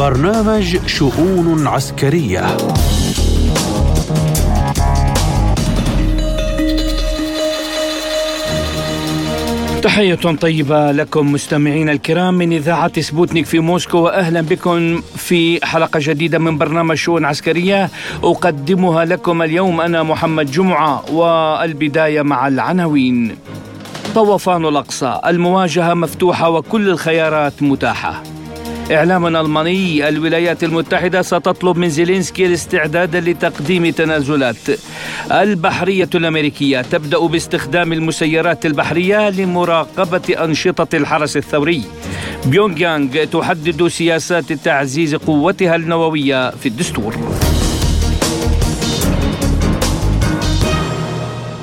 برنامج شؤون عسكرية. تحية طيبة لكم مستمعينا الكرام من إذاعة سبوتنيك في موسكو وأهلا بكم في حلقة جديدة من برنامج شؤون عسكرية. أقدمها لكم اليوم أنا محمد جمعة والبداية مع العناوين. طوفان الأقصى المواجهة مفتوحة وكل الخيارات متاحة. إعلام ألماني الولايات المتحدة ستطلب من زيلينسكي الاستعداد لتقديم تنازلات. البحرية الأمريكية تبدأ باستخدام المسيرات البحرية لمراقبة أنشطة الحرس الثوري. بيونغ يانغ تحدد سياسات تعزيز قوتها النووية في الدستور.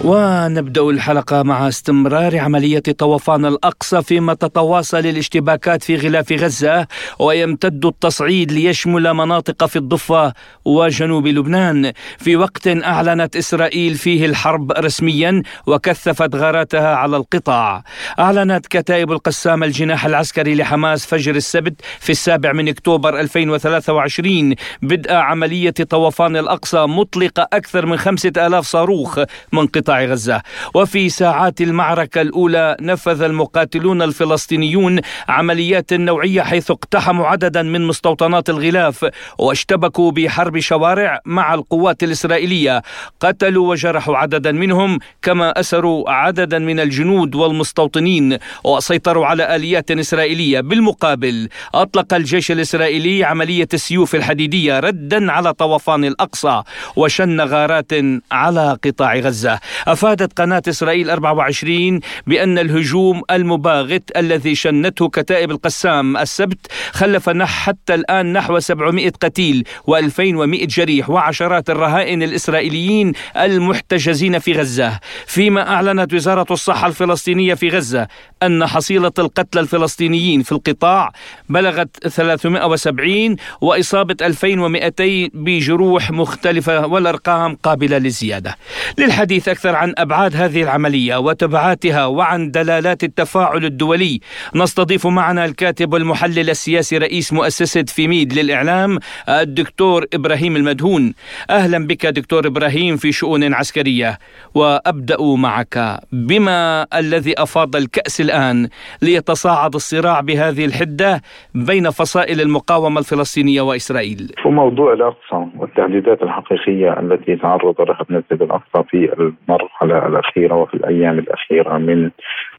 ونبدأ الحلقة مع استمرار عملية طوفان الأقصى فيما تتواصل الاشتباكات في غلاف غزة ويمتد التصعيد ليشمل مناطق في الضفة وجنوب لبنان في وقت أعلنت إسرائيل فيه الحرب رسميا وكثفت غاراتها على القطاع. أعلنت كتائب القسام الجناح العسكري لحماس فجر السبت في السابع من أكتوبر 2023 بدء عملية طوفان الأقصى مطلقة أكثر من خمسة آلاف صاروخ من قطاع قطاع غزة. وفي ساعات المعركة الأولى نفذ المقاتلون الفلسطينيون عمليات نوعية حيث اقتحموا عددا من مستوطنات الغلاف واشتبكوا بحرب شوارع مع القوات الإسرائيلية. قتلوا وجرحوا عددا منهم كما أسروا عددا من الجنود والمستوطنين وسيطروا على آليات إسرائيلية. بالمقابل أطلق الجيش الإسرائيلي عملية السيوف الحديدية ردا على طوفان الأقصى وشن غارات على قطاع غزة. أفادت قناة إسرائيل 24 بأن الهجوم المباغت الذي شنته كتائب القسام السبت خلف حتى الآن نحو 700 قتيل و2100 جريح وعشرات الرهائن الإسرائيليين المحتجزين في غزة. فيما أعلنت وزارة الصحة الفلسطينية في غزة أن حصيلة القتلى الفلسطينيين في القطاع بلغت 370 وإصابة 2200 بجروح مختلفة والأرقام قابلة للزيادة. للحديث أكثر عن أبعاد هذه العملية وتبعاتها وعن دلالات التفاعل الدولي. نستضيف معنا الكاتب والمحلل السياسي رئيس مؤسسة فيميد للإعلام الدكتور إبراهيم المدهون. أهلا بك دكتور إبراهيم في شؤون عسكرية. وأبدأ معك بما الذي أفاض الكأس الآن ليتصاعد الصراع بهذه الحدة بين فصائل المقاومة الفلسطينية وإسرائيل. في موضوع الأقصى والتهديدات الحقيقية التي تعرض لها مسجد الأقصى في المرحلة الأخيرة وفي الأيام الأخيرة من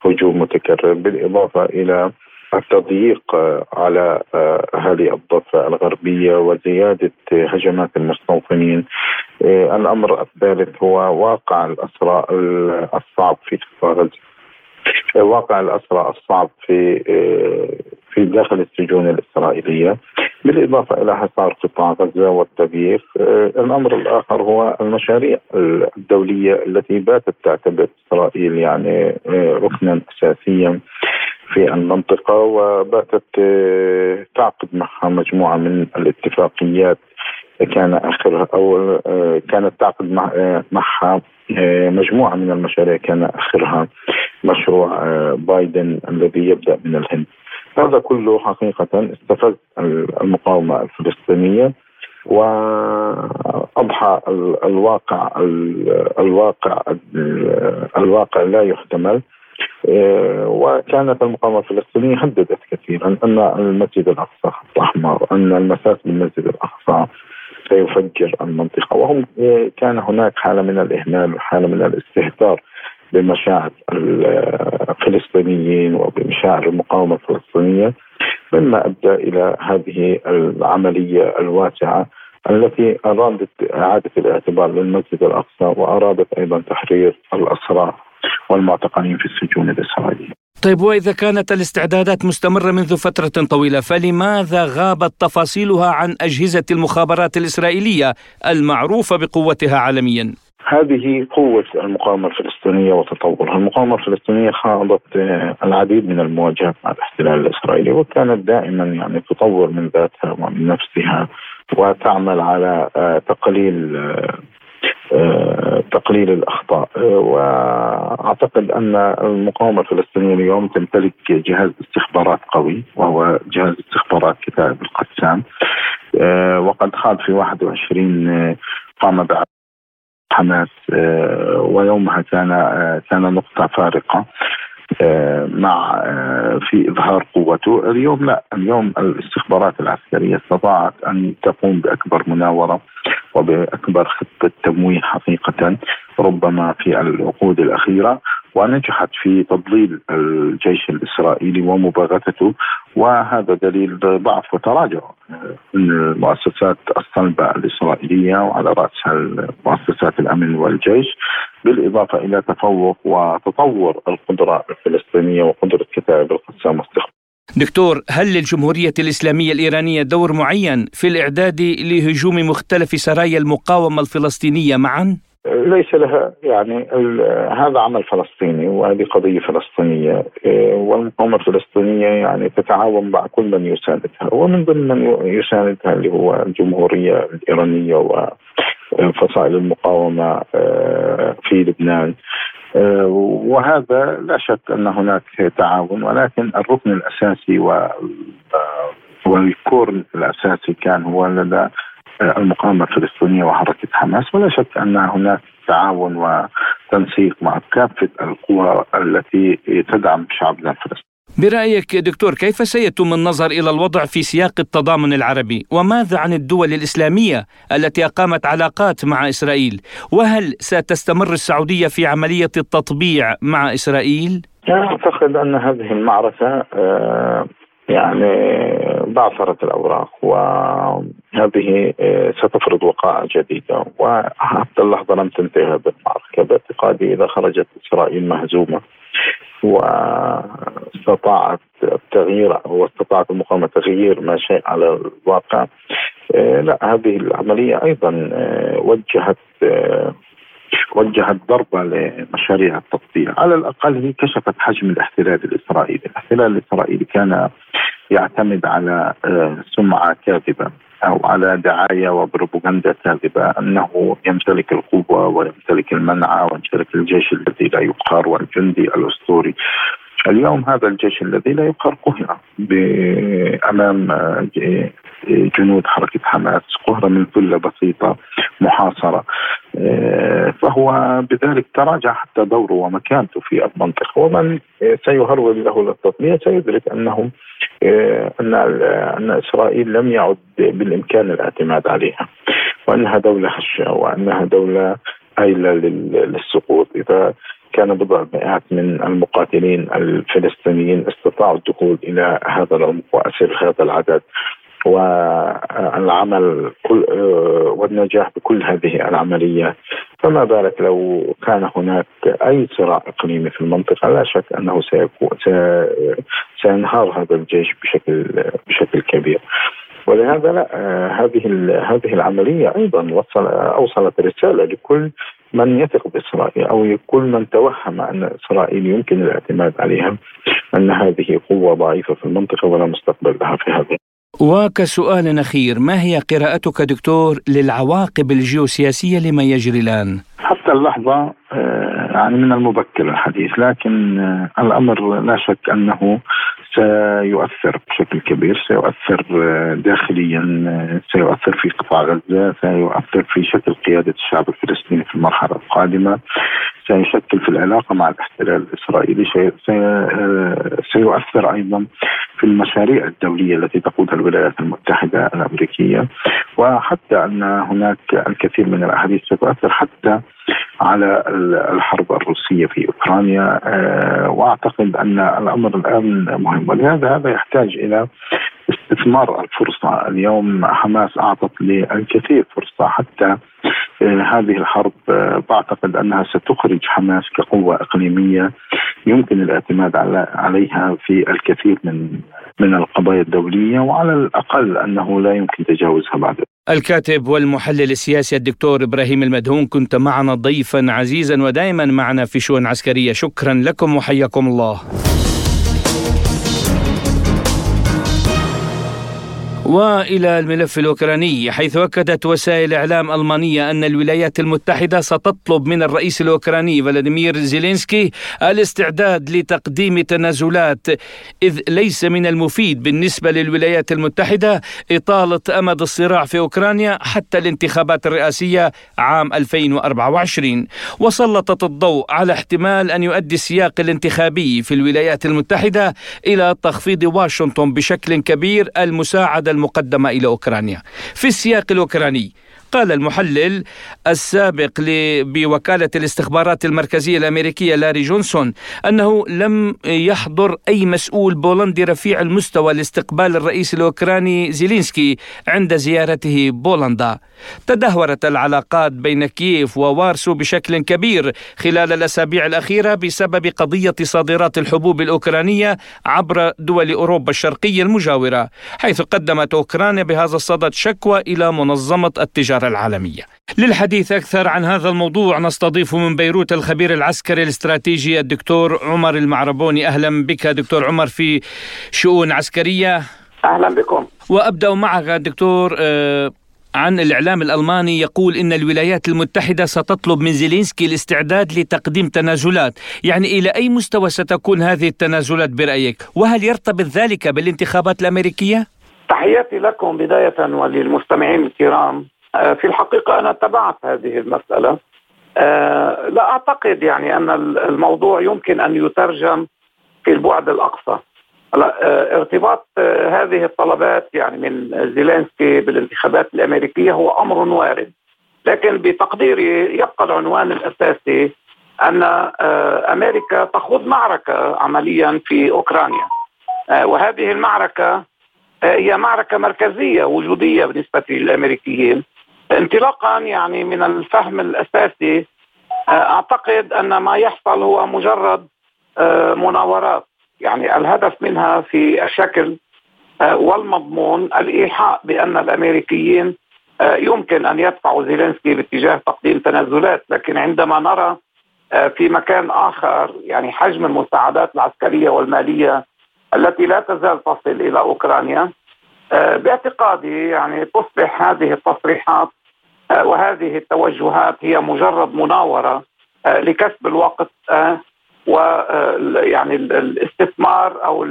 هجوم متكرر بالإضافة إلى التضييق على هذه الضفة الغربية وزيادة هجمات المستوطنين. الأمر الثالث هو واقع الأسرى الصعب في غزة واقع الأسرى الصعب في في داخل السجون الإسرائيلية بالإضافة إلى حصار قطاع غزة والتضييق الأمر الآخر هو المشاريع الدولية التي باتت تعتبر إسرائيل يعني ركنا أساسيا في المنطقة وباتت تعقد معها مجموعة من الاتفاقيات كان اخرها أو كانت تعقد معها مجموعة من المشاريع كان آخرها مشروع بايدن الذي يبدأ من الهند. هذا كله حقيقة استفز المقاومة الفلسطينية وأضحى الواقع الواقع الواقع لا يحتمل. وكانت المقاومة الفلسطينية هددت كثيرا أن المسجد الأقصى خط أحمر أن المساس بالمسجد الأقصى سيفجر المنطقة. وهم كان هناك حالة من الإهمال وحالة من الاستهتار بمشاعر الفلسطينيين وبمشاعر المقاومة الفلسطينية مما أدى إلى هذه العملية الواسعة التي أرادت إعادة الاعتبار للمسجد الأقصى وأرادت أيضا تحرير الأسرى والمعتقلين في السجون الإسرائيلية. طيب وإذا كانت الاستعدادات مستمرة منذ فترة طويلة فلماذا غابت تفاصيلها عن أجهزة المخابرات الإسرائيلية المعروفة بقوتها عالميا؟ هذه قوة المقاومة الفلسطينية وتطورها، المقاومة الفلسطينية خاضت العديد من المواجهات مع الاحتلال الإسرائيلي وكانت دائما يعني تطور من ذاتها ومن نفسها وتعمل على تقليل تقليل الأخطاء. وأعتقد أن المقاومة الفلسطينية اليوم تمتلك جهاز استخبارات قوي وهو جهاز استخبارات كتائب القسام. وقد خاض في 21 قام حماس ويومها كان كان نقطة فارقة آه، مع آه، في إظهار قوته، اليوم لا، اليوم الاستخبارات العسكرية استطاعت أن تقوم بأكبر مناورة وبأكبر خطة تمويه حقيقة ربما في العقود الأخيرة. ونجحت في تضليل الجيش الإسرائيلي ومباغتته وهذا دليل ضعف وتراجع المؤسسات الصلبة الإسرائيلية وعلى رأسها مؤسسات الأمن والجيش بالإضافة إلى تفوق وتطور القدرة الفلسطينية وقدرة كتائب القسام واستخدام دكتور هل للجمهورية الإسلامية الإيرانية دور معين في الإعداد لهجوم مختلف سرايا المقاومة الفلسطينية معا؟ ليس لها يعني هذا عمل فلسطيني وهذه قضية فلسطينية إيه، والمقاومة الفلسطينية يعني تتعاون مع كل من يساندها ومن ضمن من يساندها اللي هو الجمهورية الإيرانية وفصائل المقاومة إيه، في لبنان إيه، وهذا لا شك أن هناك تعاون ولكن الركن الأساسي والكور الأساسي كان هو لدى المقاومة الفلسطينية وحركة حماس ولا شك أن هناك تعاون وتنسيق مع كافة القوى التي تدعم شعبنا الفلسطيني. برأيك دكتور كيف سيتم النظر إلى الوضع في سياق التضامن العربي وماذا عن الدول الإسلامية التي أقامت علاقات مع إسرائيل وهل ستستمر السعودية في عملية التطبيع مع إسرائيل؟ أعتقد أن هذه المعركة آه، يعني بعثرت الأوراق وهذه آه، ستفرض وقائع جديدة وحتى اللحظة لم تنتهي هذه المعركة باعتقادي إذا خرجت إسرائيل مهزومة. واستطاعت التغيير واستطاعت المقاومة تغيير ما شيء على الواقع. آه، لا هذه العملية أيضا آه، وجهت وجهت ضربة لمشاريع التطبيع على الأقل هي كشفت حجم الاحتلال الإسرائيلي. الاحتلال الإسرائيلي كان يعتمد على آه، سمعة كاذبة أو على دعاية وبروباغندا كاذبة أنه يمتلك القوة ويمتلك المنع ويمتلك الجيش الذي لا يقهر والجندي الأسطوري. اليوم هذا الجيش الذي لا يقهر قهر أمام آه، جنود حركة حماس قهر من ذله بسيطة محاصرة. آه، فهو بذلك تراجع حتى دوره ومكانته في المنطقة. ومن سيهرول له للتطبيع سيدرك انه أن أن إسرائيل لم يعد بالإمكان الاعتماد عليها. وأنها دولة هشه وأنها دولة هائلة للسقوط. إذا كان بضع مئات من المقاتلين الفلسطينيين استطاعوا الدخول إلى هذا العمق واسر هذا العدد والعمل كل والنجاح بكل هذه العمليات فما بالك لو كان هناك أي صراع إقليمي في المنطقة لا شك أنه سيكون سينهار هذا الجيش بشكل بشكل كبير. ولهذا لا هذه هذه العملية أيضا وصل أوصلت رسالة لكل من يثق بإسرائيل أو كل من توهم أن إسرائيل يمكن الاعتماد عليها أن هذه قوة ضعيفة في المنطقة ولا مستقبل لها في هذه وكسؤال أخير ما هي قراءتك دكتور للعواقب الجيوسياسية لما يجري الآن؟ حتى اللحظة آه، يعني من المبكر الحديث لكن آه، الأمر لا شك أنه سيؤثر بشكل كبير سيؤثر آه، داخليا سيؤثر في قطاع غزة سيؤثر في شكل قيادة الشعب الفلسطيني في المرحلة القادمة سيشكل في العلاقة مع الاحتلال الإسرائيلي سيؤثر أيضا في المشاريع الدولية التي تقودها الولايات المتحدة الأمريكية. وحتى أن هناك الكثير من الأحاديث ستؤثر حتى على الحرب الروسية في أوكرانيا آه، وأعتقد أن الأمر الآن مهم. ولهذا هذا يحتاج إلى استثمار الفرصة. اليوم حماس أعطت للكثير فرصة حتى آه، هذه الحرب آه، بعتقد أنها ستخرج حماس كقوه إقليمية يمكن الاعتماد عليها في الكثير من من القضايا الدولية وعلى الأقل أنه لا يمكن تجاوزها بعد الكاتب والمحلل السياسي الدكتور إبراهيم المدهون كنت معنا ضيفا عزيزا ودائما معنا في شؤون عسكرية. شكرا لكم وحياكم الله. وإلى الملف الأوكراني حيث أكدت وسائل إعلام ألمانية أن الولايات المتحدة ستطلب من الرئيس الأوكراني فلاديمير زيلينسكي الاستعداد لتقديم تنازلات إذ ليس من المفيد بالنسبة للولايات المتحدة إطالة أمد الصراع في أوكرانيا حتى الانتخابات الرئاسية عام 2024 وسلطت الضوء على احتمال أن يؤدي السياق الانتخابي في الولايات المتحدة إلى تخفيض واشنطن بشكل كبير المساعدة المقدمة إلى أوكرانيا. في السياق الأوكراني قال المحلل السابق بوكالة الاستخبارات المركزية الأمريكية لاري جونسون أنه لم يحضر أي مسؤول بولندي رفيع المستوى لاستقبال الرئيس الأوكراني زيلينسكي عند زيارته بولندا. تدهورت العلاقات بين كييف ووارسو بشكل كبير خلال الأسابيع الأخيرة بسبب قضية صادرات الحبوب الأوكرانية عبر دول أوروبا الشرقية المجاورة حيث قدمت أوكرانيا بهذا الصدد شكوى إلى منظمة التجارة. التجارة العالمية. للحديث أكثر عن هذا الموضوع نستضيف من بيروت الخبير العسكري الاستراتيجي الدكتور عمر المعربوني. أهلا بك دكتور عمر في شؤون عسكرية. أهلا بكم. وأبدأ معك دكتور آه، عن الإعلام الألماني يقول إن الولايات المتحدة ستطلب من زيلينسكي الاستعداد لتقديم تنازلات. يعني إلى أي مستوى ستكون هذه التنازلات برأيك؟ وهل يرتبط ذلك بالانتخابات الأمريكية؟ تحياتي لكم بداية وللمستمعين الكرام. في الحقيقة أنا تبعت هذه المسألة. آه، لا أعتقد يعني أن الموضوع يمكن أن يترجم في البعد الأقصى. آه، ارتباط هذه الطلبات يعني من زيلينسكي بالانتخابات الأمريكية هو أمر وارد. لكن بتقديري يبقى العنوان الأساسي أن أمريكا تخوض معركة عمليا في أوكرانيا. وهذه المعركة هي معركة مركزية وجودية بالنسبة للأمريكيين. انطلاقا يعني من الفهم الأساسي آه، أعتقد أن ما يحصل هو مجرد آه، مناورات. يعني الهدف منها في الشكل آه، والمضمون الإيحاء بأن الأمريكيين يمكن أن يدفعوا زيلينسكي باتجاه تقديم تنازلات. لكن عندما نرى في مكان آخر يعني حجم المساعدات العسكرية والمالية التي لا تزال تصل إلى أوكرانيا باعتقادي يعني تصبح هذه التصريحات وهذه التوجهات هي مجرد مناورة آه، لكسب الوقت آه، ويعني الاستثمار أو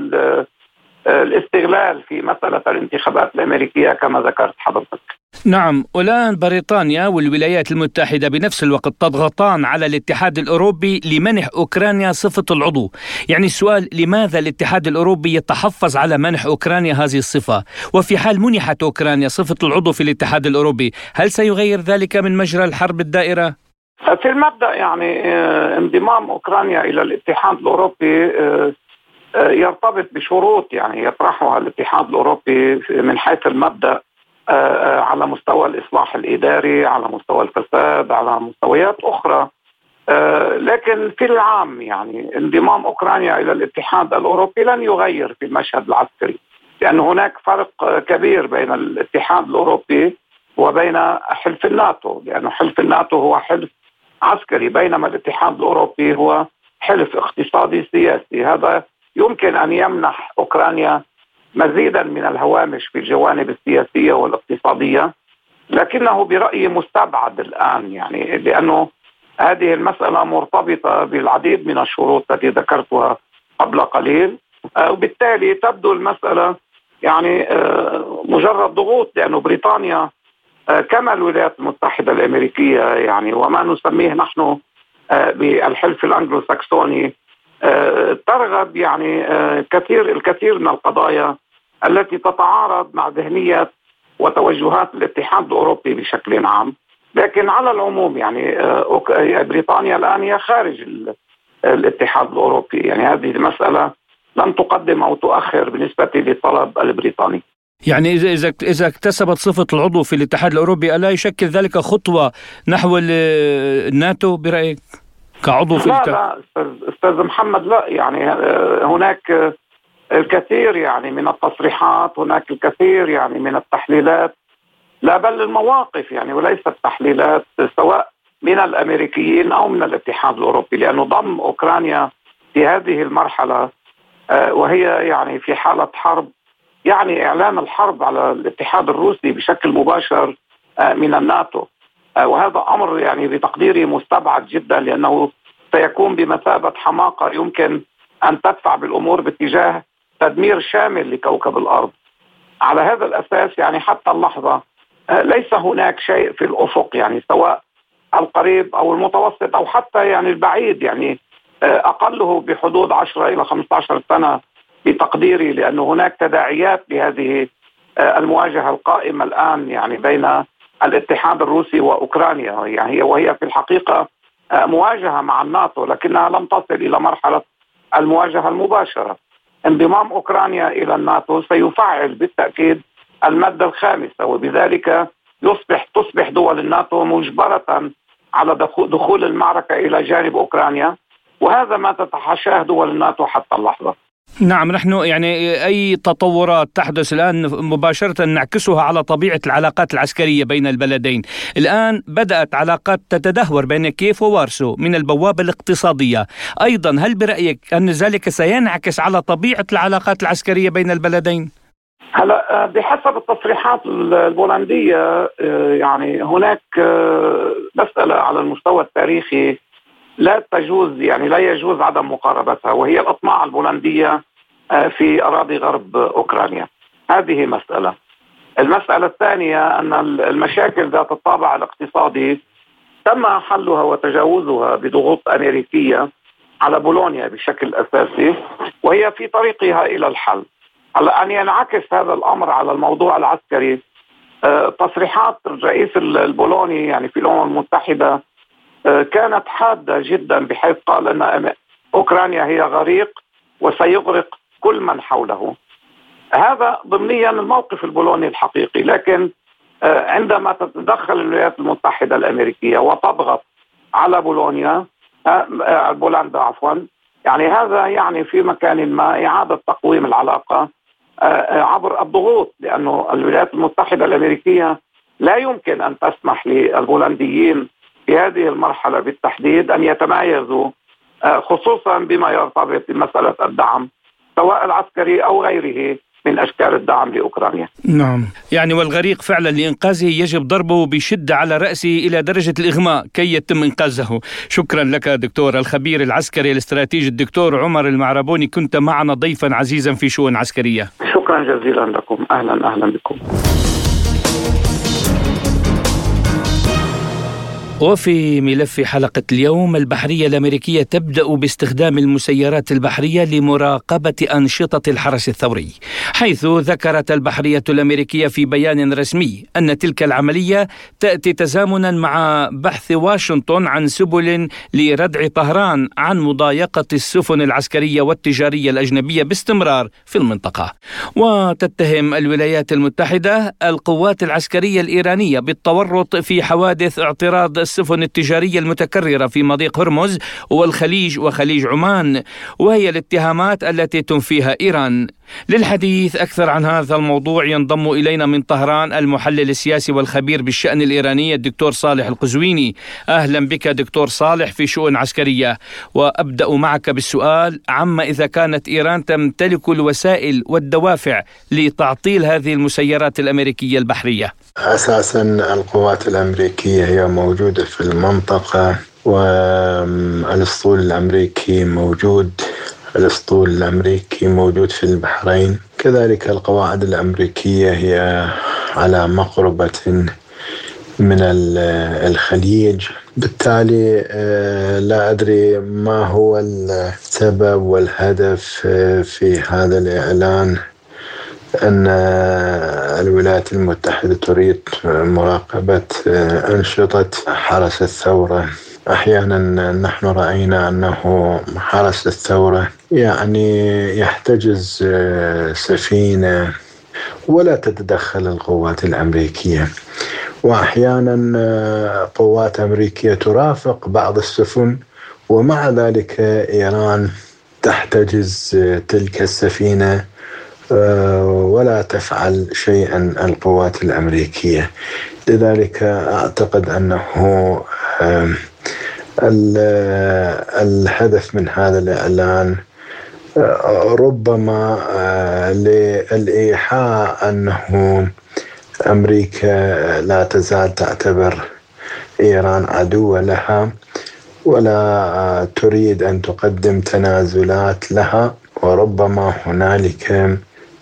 الاستغلال في مسألة الانتخابات الأمريكية كما ذكرت حضرتك. نعم والان بريطانيا والولايات المتحدة بنفس الوقت تضغطان على الاتحاد الأوروبي لمنح أوكرانيا صفة العضو، يعني السؤال لماذا الاتحاد الأوروبي يتحفظ على منح أوكرانيا هذه الصفة؟ وفي حال منحت أوكرانيا صفة العضو في الاتحاد الأوروبي، هل سيغير ذلك من مجرى الحرب الدائرة؟ في المبدأ يعني آه، انضمام أوكرانيا إلى الاتحاد الأوروبي آه، آه، يرتبط بشروط يعني يطرحها الاتحاد الأوروبي من حيث المبدأ آه، آه، على مستوى الإصلاح الإداري على مستوى الفساد على مستويات أخرى. لكن في العام يعني انضمام أوكرانيا إلى الاتحاد الأوروبي لن يغير في المشهد العسكري لأن هناك فرق كبير بين الاتحاد الأوروبي وبين حلف الناتو لأن حلف الناتو هو حلف عسكري بينما الاتحاد الأوروبي هو حلف اقتصادي سياسي. هذا يمكن أن يمنح أوكرانيا مزيدا من الهوامش في الجوانب السياسية والاقتصادية لكنه برأيي مستبعد الآن يعني لأنه هذه المسألة مرتبطة بالعديد من الشروط التي ذكرتها قبل قليل. آه، وبالتالي تبدو المسألة يعني آه، مجرد ضغوط لأنه بريطانيا آه، كما الولايات المتحدة الأمريكية يعني وما نسميه نحن بالحلف الانجلو ساكسوني آه، ترغب يعني آه، كثير الكثير من القضايا التي تتعارض مع ذهنيه وتوجهات الاتحاد الأوروبي بشكل عام. لكن على العموم يعني آه، بريطانيا الآن هي خارج الاتحاد الأوروبي. يعني هذه المسألة لن تقدم أو تؤخر بالنسبة للطلب البريطاني. يعني إذا إذا إذا اكتسبت صفة العضو في الاتحاد الأوروبي ألا يشكل ذلك خطوة نحو الناتو برأيك؟ كعضو في لا لا أستاذ محمد لا يعني آه، هناك آه، الكثير يعني من التصريحات هناك الكثير يعني من التحليلات لا بل المواقف يعني وليست تحليلات سواء من الأمريكيين أو من الاتحاد الأوروبي لأنه ضم أوكرانيا في هذه المرحلة آه، وهي يعني في حالة حرب يعني إعلان الحرب على الاتحاد الروسي بشكل مباشر من الناتو. وهذا أمر يعني بتقديري مستبعد جدا لأنه سيكون بمثابة حماقة يمكن أن تدفع بالأمور باتجاه تدمير شامل لكوكب الأرض. على هذا الأساس يعني حتى اللحظة آه، ليس هناك شيء في الأفق يعني سواء القريب أو المتوسط أو حتى يعني البعيد يعني أقله بحدود 10 إلى 15 سنة بتقديري لأنه هناك تداعيات لهذه المواجهة القائمة الآن يعني بين الاتحاد الروسي وأوكرانيا يعني وهي في الحقيقة آه، مواجهة مع الناتو لكنها لم تصل إلى مرحلة المواجهة المباشرة. انضمام أوكرانيا إلى الناتو سيفعل بالتأكيد الماده الخامسه وبذلك يصبح تصبح دول الناتو مجبرة على دخول المعركة إلى جانب أوكرانيا وهذا ما تتحاشاه دول الناتو حتى اللحظة. نعم نحن يعني أي تطورات تحدث الآن مباشرة نعكسها على طبيعة العلاقات العسكرية بين البلدين الآن بدأت علاقات تتدهور بين كيف ووارسو من البوابة الاقتصادية أيضا هل برأيك أن ذلك سينعكس على طبيعة العلاقات العسكرية بين البلدين؟ هلا بحسب التصريحات البولندية يعني هناك مسألة على المستوى التاريخي لا تجوز يعني لا يجوز عدم مقاربتها وهي الأطماع البولندية آه، في أراضي غرب أوكرانيا. هذه مسألة. المسألة الثانية أن المشاكل ذات الطابع الاقتصادي تم حلها وتجاوزها بضغوط أمريكية على بولونيا بشكل أساسي وهي في طريقها إلى الحل. هلا أن ينعكس هذا الأمر على الموضوع العسكري آه، تصريحات الرئيس البولوني يعني في الأمم المتحدة آه، كانت حادة جدا بحيث قال ان أوكرانيا هي غريق وسيغرق كل من حوله. هذا ضمنيا الموقف البولوني الحقيقي لكن آه، عندما تتدخل الولايات المتحدة الأمريكية وتضغط على بولونيا آه، بولندا عفوا يعني هذا يعني في مكان ما إعادة تقويم العلاقة عبر الضغوط لأنه الولايات المتحدة الأمريكية لا يمكن أن تسمح للبولنديين في هذه المرحلة بالتحديد أن يتميزوا آه، خصوصا بما يرتبط بمسألة الدعم سواء العسكري أو غيره من أشكال الدعم لأوكرانيا. نعم، يعني والغريق فعلا لإنقاذه يجب ضربه بشدة على رأسه إلى درجة الإغماء كي يتم إنقاذه. شكرا لك دكتور الخبير العسكري الاستراتيجي الدكتور عمر المعربوني كنت معنا ضيفا عزيزا في شؤون عسكرية. شكرا جزيلا لكم، أهلا أهلا بكم. وفي ملف حلقة اليوم البحرية الأمريكية تبدأ باستخدام المسيرات البحرية لمراقبة أنشطة الحرس الثوري حيث ذكرت البحرية الأمريكية في بيان رسمي أن تلك العملية تأتي تزامنا مع بحث واشنطن عن سبل لردع طهران عن مضايقة السفن العسكرية والتجارية الأجنبية باستمرار في المنطقة. وتتهم الولايات المتحدة القوات العسكرية الإيرانية بالتورط في حوادث اعتراض السفن التجارية المتكررة في مضيق هرمز والخليج وخليج عمان وهي الاتهامات التي تنفيها إيران. للحديث أكثر عن هذا الموضوع ينضم إلينا من طهران المحلل السياسي والخبير بالشأن الإيراني الدكتور صالح القزويني. أهلا بك دكتور صالح في شؤون عسكرية. وأبدأ معك بالسؤال عما إذا كانت إيران تمتلك الوسائل والدوافع لتعطيل هذه المسيرات الأمريكية البحرية؟ أساسا القوات الأمريكية هي موجودة في المنطقة والأسطول الأمريكي موجود. الأسطول الأمريكي موجود في البحرين. كذلك القواعد الأمريكية هي على مقربة من الخليج. بالتالي آه، لا أدري ما هو السبب والهدف آه، في هذا الإعلان. أن الولايات المتحدة تريد مراقبة آه، أنشطة حرس الثورة. أحيانا نحن رأينا أنه حرس الثورة يعني يحتجز آه، سفينة ولا تتدخل القوات الأمريكية. واحيانا آه، قوات أمريكية ترافق بعض السفن ومع ذلك إيران تحتجز آه، تلك السفينة ولا تفعل شيئا القوات الأمريكية. لذلك أعتقد أنه الهدف من هذا الإعلان ربما للإيحاء أنه أمريكا لا تزال تعتبر إيران عدو لها ولا تريد أن تقدم تنازلات لها وربما هنالك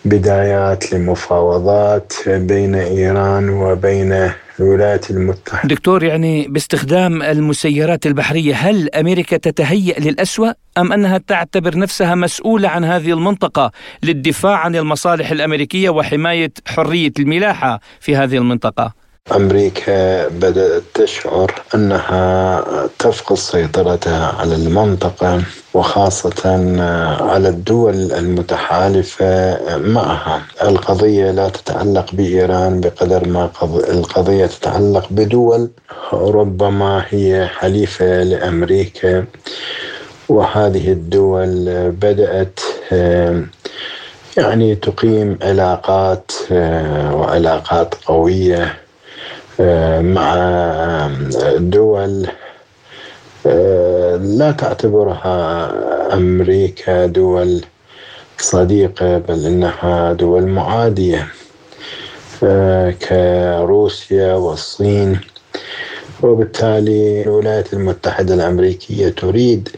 بدايات لمفاوضات بين إيران وبين الولايات المتحدة دكتور يعني باستخدام المسيرات البحرية هل أمريكا تتهيأ للأسوأ أم أنها تعتبر نفسها مسؤولة عن هذه المنطقة للدفاع عن المصالح الأمريكية وحماية حرية الملاحة في هذه المنطقة؟ أمريكا بدأت تشعر أنها تفقد سيطرتها على المنطقة وخاصة على الدول المتحالفة معها. القضية لا تتعلق بإيران بقدر ما القضية تتعلق بدول ربما هي حليفة لأمريكا. وهذه الدول بدأت يعني تقيم علاقات وعلاقات قوية. مع دول لا تعتبرها أمريكا دول صديقة بل إنها دول معادية آه، كروسيا والصين. وبالتالي الولايات المتحدة الأمريكية تريد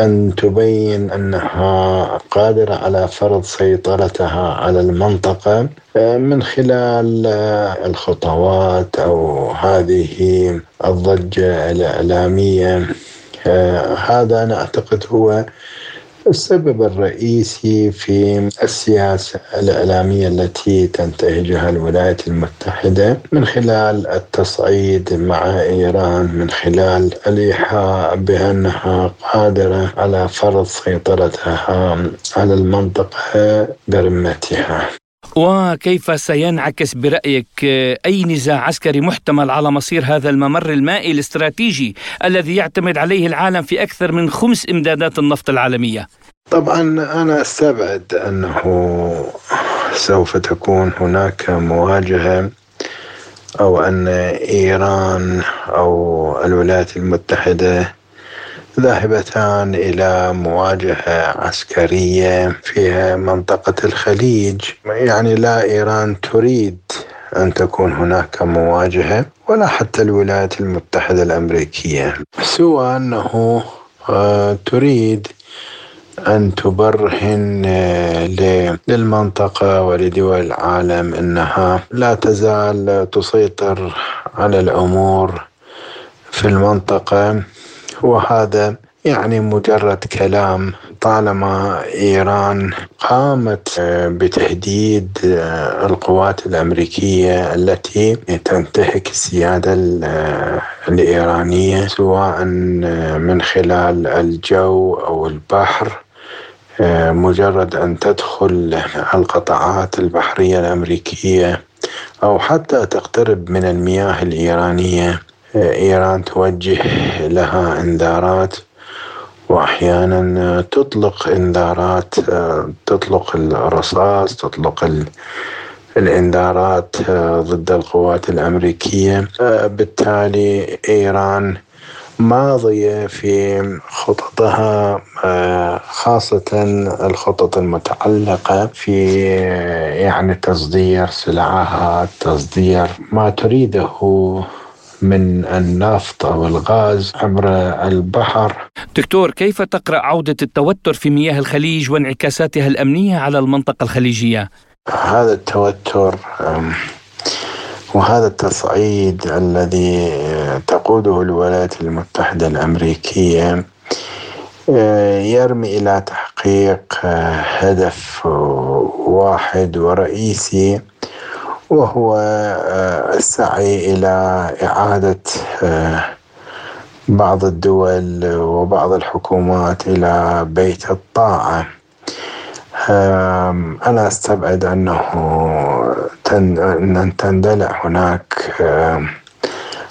أن تبين أنها قادرة على فرض سيطرتها على المنطقة آه، من خلال آه، الخطوات أو هذه الضجة الإعلامية. آه، هذا أنا أعتقد هو السبب الرئيسي في السياسة الإعلامية التي تنتهجها الولايات المتحدة من خلال التصعيد مع إيران من خلال الإيحاء بأنها قادرة على فرض سيطرتها على المنطقة برمتها. وكيف سينعكس برأيك أي نزاع عسكري محتمل على مصير هذا الممر المائي الاستراتيجي الذي يعتمد عليه العالم في أكثر من خمس إمدادات النفط العالمية؟ طبعا أنا أستبعد أنه سوف تكون هناك مواجهة أو أن إيران أو الولايات المتحدة ذاهبتان إلى مواجهة عسكرية في منطقة الخليج. يعني لا إيران تريد أن تكون هناك مواجهة ولا حتى الولايات المتحدة الأمريكية. سوى أنه آه، تريد أن تبرهن آه، للمنطقة ولدول العالم أنها لا تزال تسيطر على الأمور في المنطقة. وهذا يعني مجرد كلام طالما إيران قامت آه، بتهديد آه، القوات الأمريكية التي تنتهك السيادة آه، الإيرانية سواء من خلال الجو أو البحر مجرد أن تدخل القطاعات البحرية الأمريكية أو حتى تقترب من المياه الإيرانية. إيران توجه لها إنذارات وأحيانا تطلق إنذارات تطلق الرصاص تطلق الإنذارات ضد القوات الأمريكية. بالتالي إيران ماضية في خططها خاصة الخطط المتعلقة في يعني تصدير سلعها تصدير ما تريده من النفط أو الغاز عبر البحر دكتور كيف تقرأ عودة التوتر في مياه الخليج وانعكاساتها الأمنية على المنطقة الخليجية؟ هذا التوتر وهذا التصعيد الذي تقوده الولايات المتحدة الأمريكية يرمي إلى تحقيق هدف واحد ورئيسي وهو آه، السعي إلى إعادة آه، بعض الدول وبعض الحكومات إلى بيت الطاعة. أنا أستبعد أنه أن تندلع هناك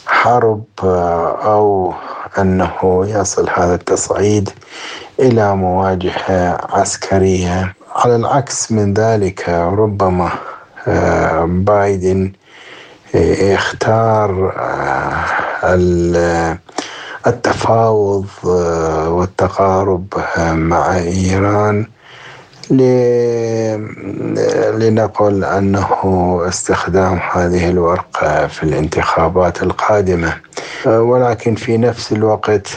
حرب آه، أو أنه يصل هذا التصعيد إلى مواجهة عسكرية. على العكس من ذلك ربما بايدن اختار التفاوض والتقارب مع إيران. لنقل أنه استخدام هذه الورقة في الانتخابات القادمة. ولكن في نفس الوقت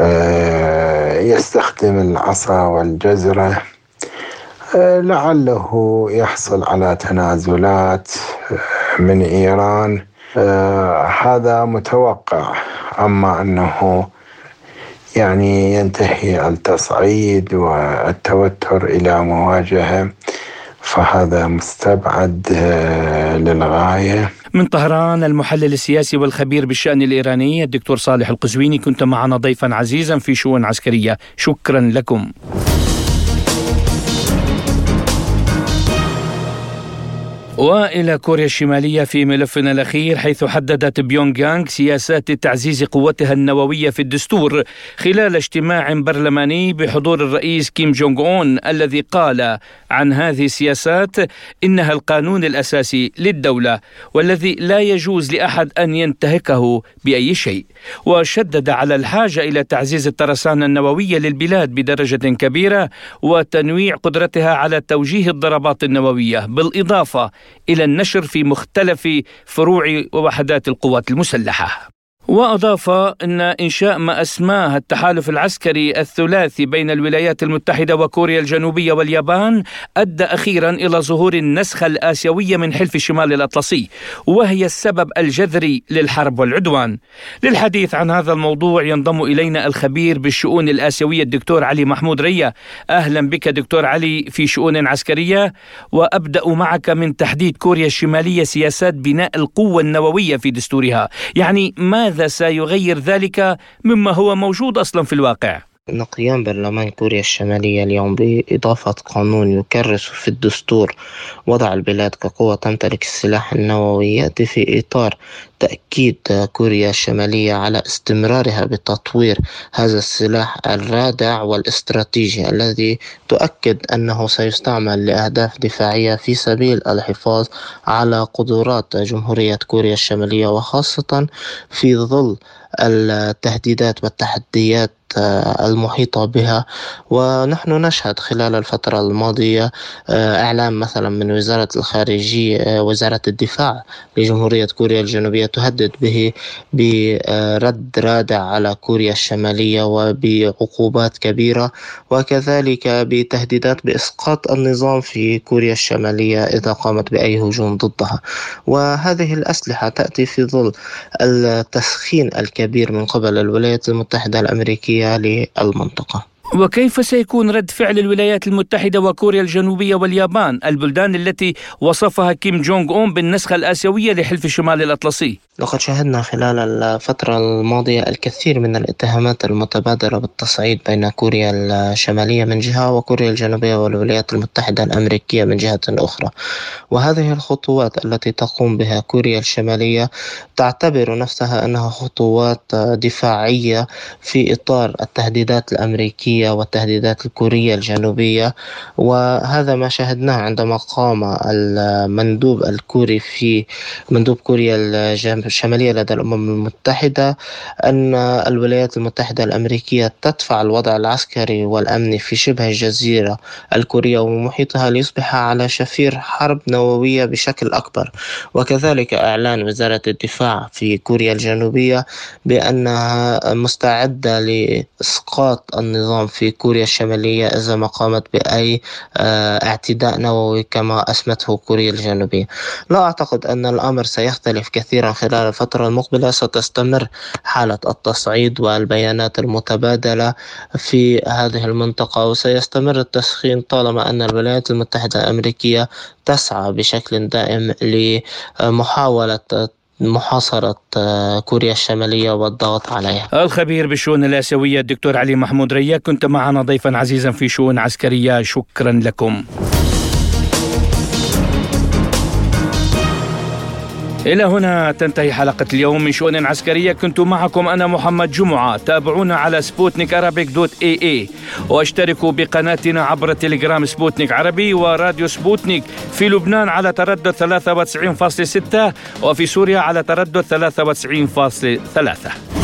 آه، يستخدم العصا والجزرة. آه، لعله يحصل على تنازلات من إيران. آه، هذا متوقع أما أنه يعني ينتهي التصعيد والتوتر إلى مواجهة فهذا مستبعد للغاية. من طهران المحلل السياسي والخبير بالشأن الإيراني الدكتور صالح القزويني كنت معنا ضيفا عزيزا في شؤون عسكرية. شكرا لكم. وإلى كوريا الشمالية في ملفنا الأخير حيث حددت بيونغ يانغ سياسات تعزيز قوتها النووية في الدستور خلال اجتماع برلماني بحضور الرئيس كيم جونغ اون الذي قال عن هذه السياسات إنها القانون الأساسي للدولة والذي لا يجوز لأحد أن ينتهكه بأي شيء. وشدد على الحاجة إلى تعزيز الترسانه النووية للبلاد بدرجة كبيرة وتنويع قدرتها على توجيه الضربات النووية بالإضافة إلى النشر في مختلف فروع ووحدات القوات المسلحة. وأضاف أن إنشاء ما أسماه التحالف العسكري الثلاثي بين الولايات المتحدة وكوريا الجنوبية واليابان أدى أخيرا إلى ظهور النسخة الآسيوية من حلف الشمال الأطلسي وهي السبب الجذري للحرب والعدوان. للحديث عن هذا الموضوع ينضم إلينا الخبير بالشؤون الآسيوية الدكتور علي محمود ريا. أهلا بك دكتور علي في شؤون عسكرية وأبدأ معك من تحديد كوريا الشمالية سياسات بناء القوة النووية في دستورها. يعني ماذا ماذا سيغير ذلك مما هو موجود أصلا في الواقع؟ أن قيام برلمان كوريا الشمالية اليوم بإضافة قانون يكرس في الدستور وضع البلاد كقوة تمتلك السلاح النووي يأتي في إطار تأكيد كوريا الشمالية على استمرارها بتطوير هذا السلاح الرادع والاستراتيجي الذي تؤكد أنه سيستعمل لأهداف دفاعية في سبيل الحفاظ على قدرات جمهورية كوريا الشمالية وخاصة في ظل التهديدات والتحديات آه، المحيطة بها. ونحن نشهد خلال الفترة الماضية آه، إعلان مثلا من وزارة الخارجية آه، وزارة الدفاع لجمهورية كوريا الجنوبية تهدد به برد رادع على كوريا الشمالية وبعقوبات كبيرة وكذلك بتهديدات بإسقاط النظام في كوريا الشمالية إذا قامت بأي هجوم ضدها. وهذه الأسلحة تأتي في ظل التسخين الكبير من قبل الولايات المتحدة الأمريكية للمنطقة. وكيف سيكون رد فعل الولايات المتحدة وكوريا الجنوبية واليابان؟ البلدان التي وصفها كيم جونغ أون بالنسخة الآسيوية لحلف الشمال الأطلسي. لقد شهدنا خلال الفترة الماضية الكثير من الاتهامات المتبادرة بالتصعيد بين كوريا الشمالية من جهة وكوريا الجنوبية والولايات المتحدة الأمريكية من جهة أخرى. وهذه الخطوات التي تقوم بها كوريا الشمالية تعتبر نفسها أنها خطوات دفاعية في إطار التهديدات الأمريكية والتهديدات الكورية الجنوبية وهذا ما شاهدناه عندما قام المندوب الكوري في مندوب كوريا الشمالية لدى الأمم المتحدة أن الولايات المتحدة الأمريكية تدفع الوضع العسكري والأمني في شبه الجزيرة الكورية ومحيطها ليصبح على شفير حرب نووية بشكل أكبر. وكذلك إعلان وزارة الدفاع في كوريا الجنوبية بأنها مستعدة لإسقاط النظام في كوريا الشمالية إذا ما قامت بأي آه، اعتداء نووي كما أسمته كوريا الجنوبية. لا أعتقد أن الأمر سيختلف كثيرا خلال الفترة المقبلة. ستستمر حالة التصعيد والبيانات المتبادلة في هذه المنطقة وسيستمر التسخين طالما أن الولايات المتحدة الأمريكية تسعى بشكل دائم لمحاولة محاصرة كوريا الشمالية والضغط عليها. الخبير بالشؤون الآسيوية الدكتور علي محمود رياك كنت معنا ضيفا عزيزا في شؤون عسكرية شكرا لكم. إلى هنا تنتهي حلقة اليوم من شؤون عسكرية. كنت معكم أنا محمد جمعة. تابعونا على سبوتنيك Arabic dot AE. واشتركوا بقناتنا عبر تليجرام سبوتنيك عربي وراديو سبوتنيك في لبنان على تردد 93.6 وفي سوريا على تردد 93.3